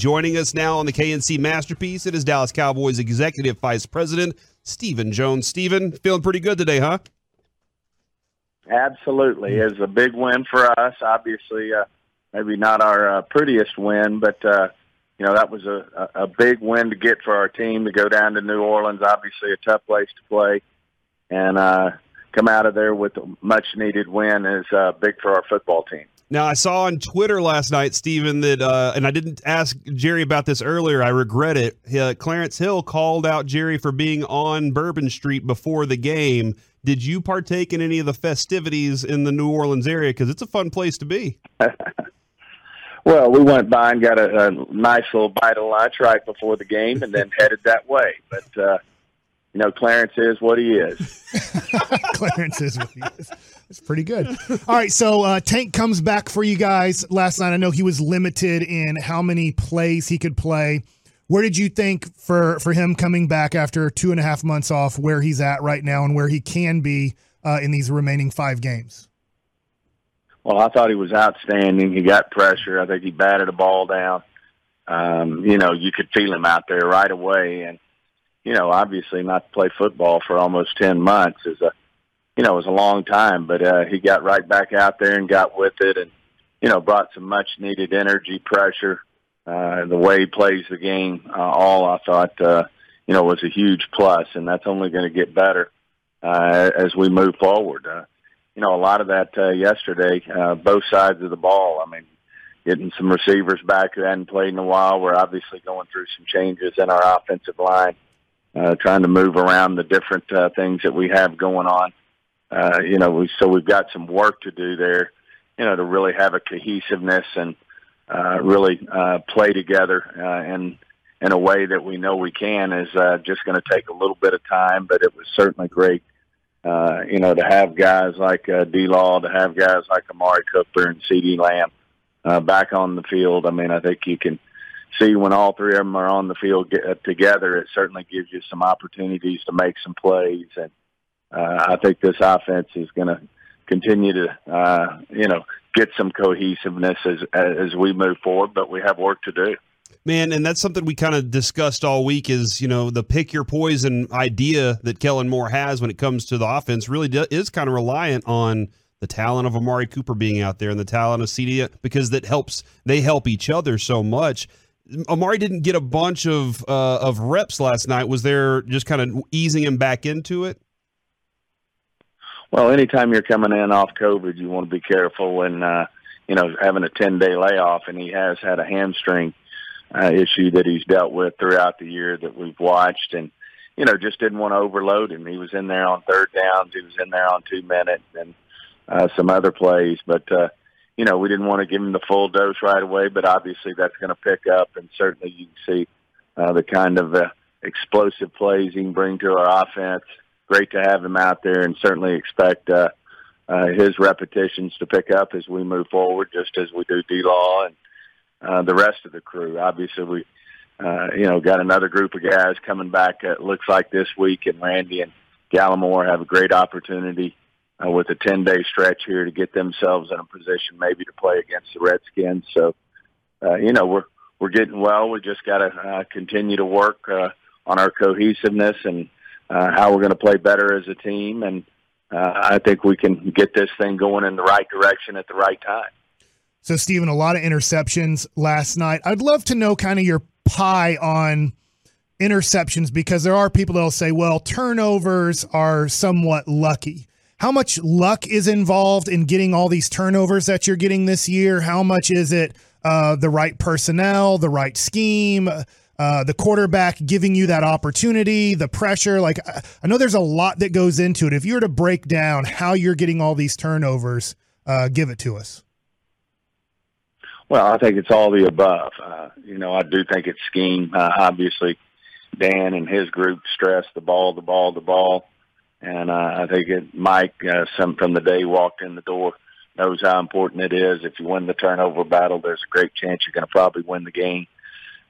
Joining us now on the KNC Masterpiece, it is Dallas Cowboys Executive Vice President Stephen Jones. Stephen, feeling pretty good today, huh? Absolutely. It's a big win for us. Obviously, uh, maybe not our uh, prettiest win, but uh, you know that was a, a big win to get for our team to go down to New Orleans. Obviously, a tough place to play, and uh, come out of there with a much needed win is uh, big for our football team. Now, I saw on Twitter last night, Stephen, that, uh, and I didn't ask Jerry about this earlier. I regret it. Uh, Clarence Hill called out Jerry for being on Bourbon Street before the game. Did you partake in any of the festivities in the New Orleans area? Because it's a fun place to be. well, we went by and got a, a, nice little bite of lunch right before the game, and then headed that way. But uh, you know, Clarence is what he is. Clarence is what he is. It's pretty good. All right, so uh, Tank comes back for you guys last night. I know he was limited in how many plays he could play. Where did you think for for him coming back after two and a half months off, where he's at right now and where he can be uh, in these remaining five games? Well, I thought he was outstanding. He got pressure. I think he batted a ball down. Um, you know, you could feel him out there right away. And, you know, obviously not to play football for almost 10 months is a, you know, it was a long time, but uh, he got right back out there and got with it and, you know, brought some much needed energy, pressure, uh, the way he plays the game, uh, all I thought, uh, you know, was a huge plus, and that's only going to get better uh, as we move forward. Uh, you know, a lot of that uh, yesterday, uh, both sides of the ball. I mean, getting some receivers back who hadn't played in a while. We're obviously going through some changes in our offensive line, uh, trying to move around the different uh, things that we have going on. Uh, you know, we, so we've got some work to do there, you know, to really have a cohesiveness and uh, really uh, play together uh, in in a way that we know we can is uh, just going to take a little bit of time. But it was certainly great, uh, you know, to have guys like uh, D. Law, to have guys like Amari Cooper and CeeDee Lamb uh, back on the field. I mean, I think you can see when all three of them are on the field get, uh, together, it certainly gives you some opportunities to make some plays. And uh, I think this offense is going to continue to, uh, you know, get some cohesiveness as as we move forward. But we have work to do. Man, and that's something we kind of discussed all week is, you know, the pick your poison idea that Kellen Moore has when it comes to the offense really do, is kind of reliant on the talent of Amari Cooper being out there and the talent of CeeDee because that helps they help each other so much. Amari didn't get a bunch of uh, of reps last night. Was there just kind of easing him back into it? Well, anytime you're coming in off COVID, you want to be careful and uh, you know having a 10 day layoff, and he has had a hamstring uh, issue that he's dealt with throughout the year that we've watched, and you know just didn't want to overload him. He was in there on third downs, he was in there on two minutes, and uh, some other plays, but. uh you know, we didn't want to give him the full dose right away, but obviously that's going to pick up, and certainly you can see uh, the kind of uh, explosive plays he can bring to our offense great to have him out there, and certainly expect uh, uh, his repetitions to pick up as we move forward, just as we do D Law and uh, the rest of the crew. Obviously, we uh, you know got another group of guys coming back. Uh, looks like this week, and Randy and Gallimore have a great opportunity uh, with a ten day stretch here to get themselves in a position maybe to play against the Redskins. So uh, you know we're we're getting well. We just got to uh, continue to work uh, on our cohesiveness and uh, how we're going to play better as a team, and uh, I think we can get this thing going in the right direction at the right time. So, Stephen, a lot of interceptions last night. I'd love to know kind of your pie on interceptions because there are people that'll say, well, turnovers are somewhat lucky. How much luck is involved in getting all these turnovers that you're getting this year? How much is it uh, the right personnel, the right scheme? uh, the quarterback giving you that opportunity, the pressure. Like, I know there's a lot that goes into it. If you were to break down how you're getting all these turnovers, uh, give it to us. Well, I think it's all the above. Uh, you know, I do think it's scheme. Uh, obviously, Dan and his group stress the ball, the ball, the ball. And uh, I think it, Mike, uh, some from the day he walked in the door, knows how important it is. If you win the turnover battle, there's a great chance you're going to probably win the game.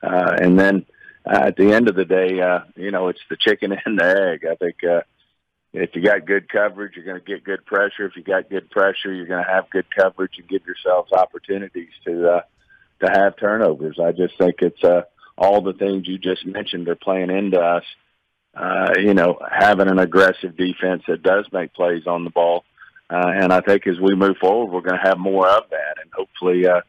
Uh, and then uh, at the end of the day, uh, you know, it's the chicken and the egg. I think uh, if you got good coverage, you're going to get good pressure. If you got good pressure, you're going to have good coverage and give yourselves opportunities to, uh, to have turnovers. I just think it's uh, all the things you just mentioned are playing into us. Uh, you know, having an aggressive defense that does make plays on the ball. Uh, and I think as we move forward, we're going to have more of that. And hopefully, uh,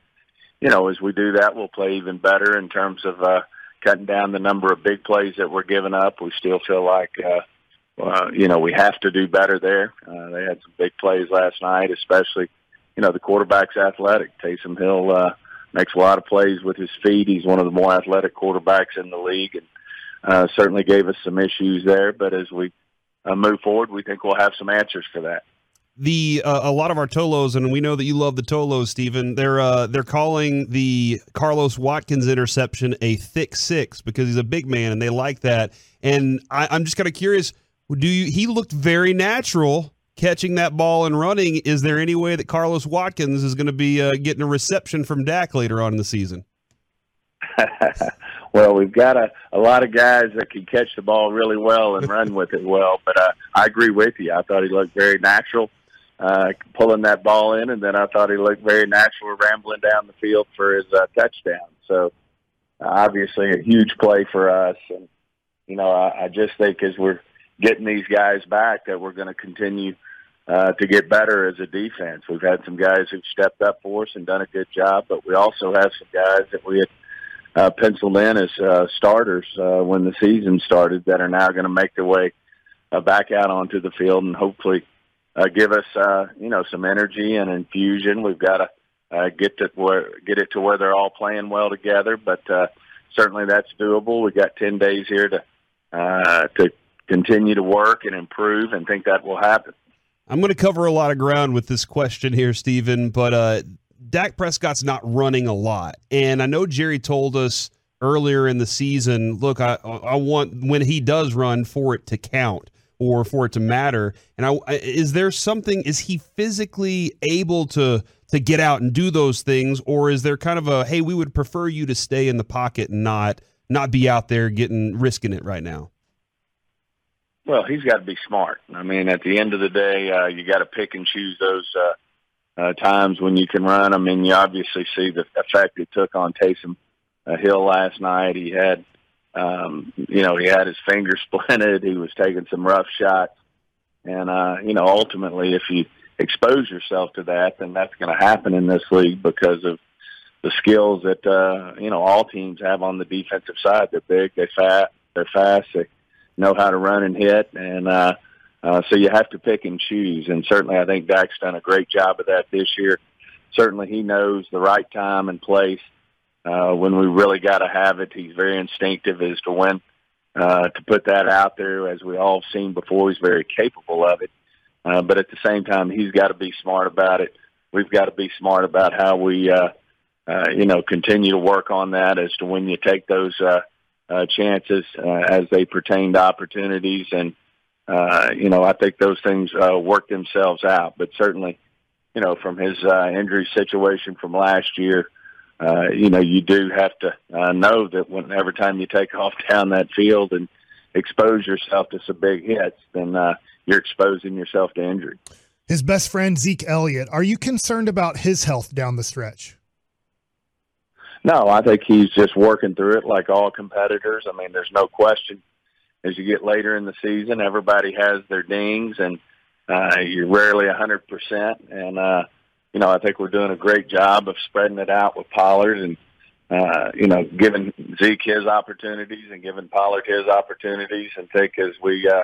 you know, as we do that, we'll play even better in terms of uh, cutting down the number of big plays that we're giving up. We still feel like, uh, uh, you know, we have to do better there. Uh, they had some big plays last night, especially, you know, the quarterback's athletic. Taysom Hill uh, makes a lot of plays with his feet. He's one of the more athletic quarterbacks in the league, and uh, certainly gave us some issues there. But as we uh, move forward, we think we'll have some answers for that the uh, a lot of our tolos, and we know that you love the tolos, Stephen. They're uh, they're calling the Carlos Watkins interception a thick six because he's a big man, and they like that. And I, am just kind of curious. Do you? He looked very natural catching that ball and running. Is there any way that Carlos Watkins is going to be uh, getting a reception from Dak later on in the season? well, we've got a, a lot of guys that can catch the ball really well and run with it well. But uh, I agree with you. I thought he looked very natural uh, pulling that ball in, and then I thought he looked very natural rambling down the field for his uh, touchdown. So uh, obviously a huge play for us, and you know I, I just think as we're getting these guys back that we're going to continue uh, to get better as a defense. We've had some guys who've stepped up for us and done a good job, but we also have some guys that we had uh, penciled in as uh, starters uh, when the season started that are now going to make their way uh, back out onto the field and hopefully uh, give us uh, you know some energy and infusion. We've got to uh, get to where get it to where they're all playing well together, but uh, certainly that's doable. We've got ten days here to uh, to continue to work and improve, and think that will happen. I'm going to cover a lot of ground with this question here, Stephen, but uh, Dak Prescott's not running a lot, and I know Jerry told us earlier in the season, look, I I want when he does run for it to count or for it to matter. And I, is there something? Is he physically able to to get out and do those things, or is there kind of a hey, we would prefer you to stay in the pocket and not not be out there getting risking it right now? Well, he's got to be smart. I mean, at the end of the day, uh, you got to pick and choose those uh, uh, times when you can run. I mean, you obviously see the effect it took on Taysom uh, Hill last night. He had um, you know, he had his finger splinted. He was taking some rough shots. And, uh, you know, ultimately, if you expose yourself to that, then that's going to happen in this league because of the skills that, uh, you know, all teams have on the defensive side. They're big, they're fat, they're fast, they know how to run and hit. And, uh, uh, so you have to pick and choose. And certainly I think Dak's done a great job of that this year. Certainly he knows the right time and place uh, when we really got to have it. He's very instinctive as to when uh, to put that out there. As we all have seen before, he's very capable of it. Uh, but at the same time, he's got to be smart about it. We've got to be smart about how we, uh, uh, you know, continue to work on that as to when you take those uh, uh, chances uh, as they pertain to opportunities. And, uh, you know, I think those things uh, work themselves out. But certainly, you know, from his uh, injury situation from last year, uh, you know, you do have to uh, know that whenever time you take off down that field and expose yourself to some big hits, then uh, you're exposing yourself to injury. His best friend Zeke Elliott, are you concerned about his health down the stretch? No, I think he's just working through it like all competitors. I mean, there's no question. As you get later in the season, everybody has their dings, and uh, you're rarely hundred percent. And uh, you know, I think we're doing a great job of spreading it out with Pollard and, uh, you know, giving Zeke his opportunities and giving Pollard his opportunities. And think as we uh,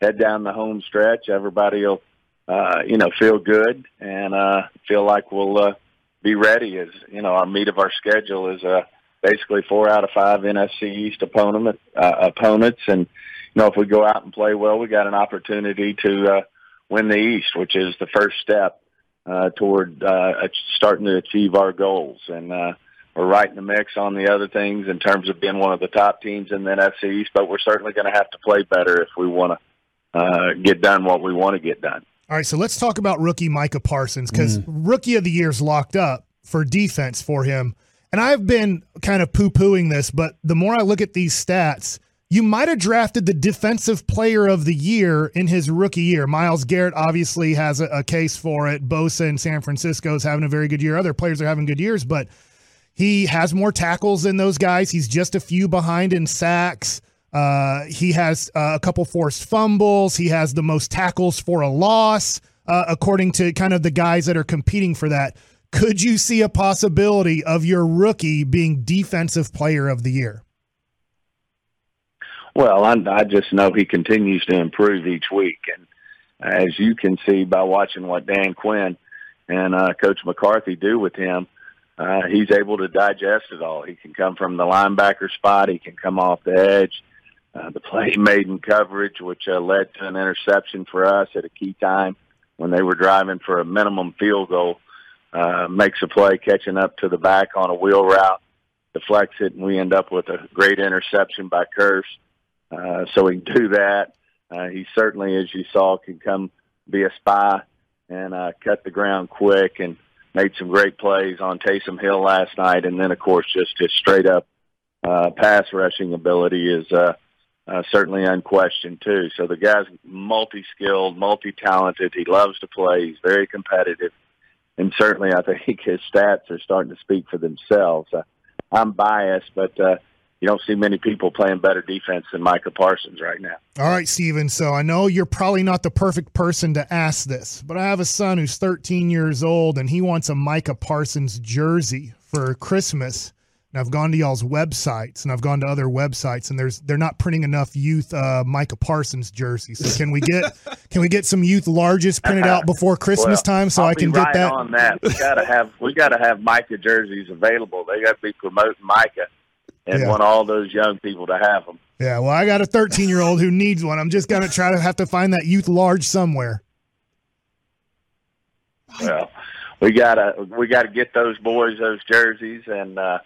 head down the home stretch, everybody will, uh, you know, feel good and uh, feel like we'll uh, be ready. As you know, our meat of our schedule is uh, basically four out of five NFC East opponent uh, opponents, and you know, if we go out and play well, we got an opportunity to uh, win the East, which is the first step uh, toward uh, starting to achieve our goals. And uh, we're right in the mix on the other things in terms of being one of the top teams in the NFC East, but we're certainly going to have to play better if we want to uh, get done what we want to get done. All right, so let's talk about rookie Micah Parsons because mm. rookie of the year is locked up for defense for him. And I've been kind of poo pooing this, but the more I look at these stats, you might have drafted the defensive player of the year in his rookie year. Myles Garrett obviously has a, a case for it. Bosa in San Francisco is having a very good year. Other players are having good years, but He has more tackles than those guys. He's just a few behind in sacks. Uh, he has uh, a couple forced fumbles. He has the most tackles for a loss, uh, according to kind of the guys that are competing for that. Could you see a possibility of your rookie being defensive player of the year? Well, I, I just know he continues to improve each week, and as you can see by watching what Dan Quinn and uh, Coach McCarthy do with him, uh, he's able to digest it all. He can come from the linebacker spot. He can come off the edge. Uh, the play made in coverage, which uh, led to an interception for us at a key time when they were driving for a minimum field goal, uh, makes a play catching up to the back on a wheel route, deflects it, and we end up with a great interception by Kearse. Uh, so he can do that. Uh, he certainly, as you saw, can come be a spy and uh, cut the ground quick and made some great plays on Taysom Hill last night. And then, of course, just his straight up uh, pass rushing ability is uh, uh, certainly unquestioned too. So the guy's multi-skilled, multi-talented. He loves to play. He's very competitive, and certainly I think his stats are starting to speak for themselves. Uh, I'm biased, but uh, you don't see many people playing better defense than Micah Parsons right now. All right, Stephen. So I know you're probably not the perfect person to ask this, but I have a son who's 13 years old and he wants a Micah Parsons jersey for Christmas. And I've gone to y'all's websites and I've gone to other websites and there's they're not printing enough youth uh, Micah Parsons jerseys. So can we get can we get some youth largest printed out before Christmas well, time so I'll I can right get that? on that. We gotta have we gotta have Micah jerseys available. They got to be promoting Micah and Yeah. want all those young people to have them. Yeah, well, I got a 13 year old who needs one. I'm just gonna try to have to find that youth large somewhere. Well, we gotta we gotta get those boys those jerseys, and uh,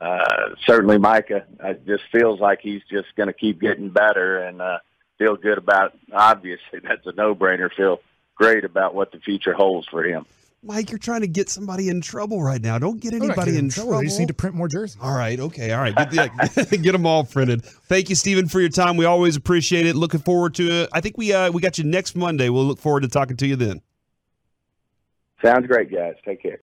uh, certainly Micah uh, just feels like he's just going to keep getting better, and uh, feel good about. Obviously, that's a no brainer. Feel great about what the future holds for him. Mike, you're trying to get somebody in trouble right now. Don't get anybody in trouble. They just need to print more jerseys. All right. Okay. All right. Get, the- get them all printed. Thank you, Stephen, for your time. We always appreciate it. Looking forward to it. I think we uh, we got you next Monday. We'll look forward to talking to you then. Sounds great, guys. Take care.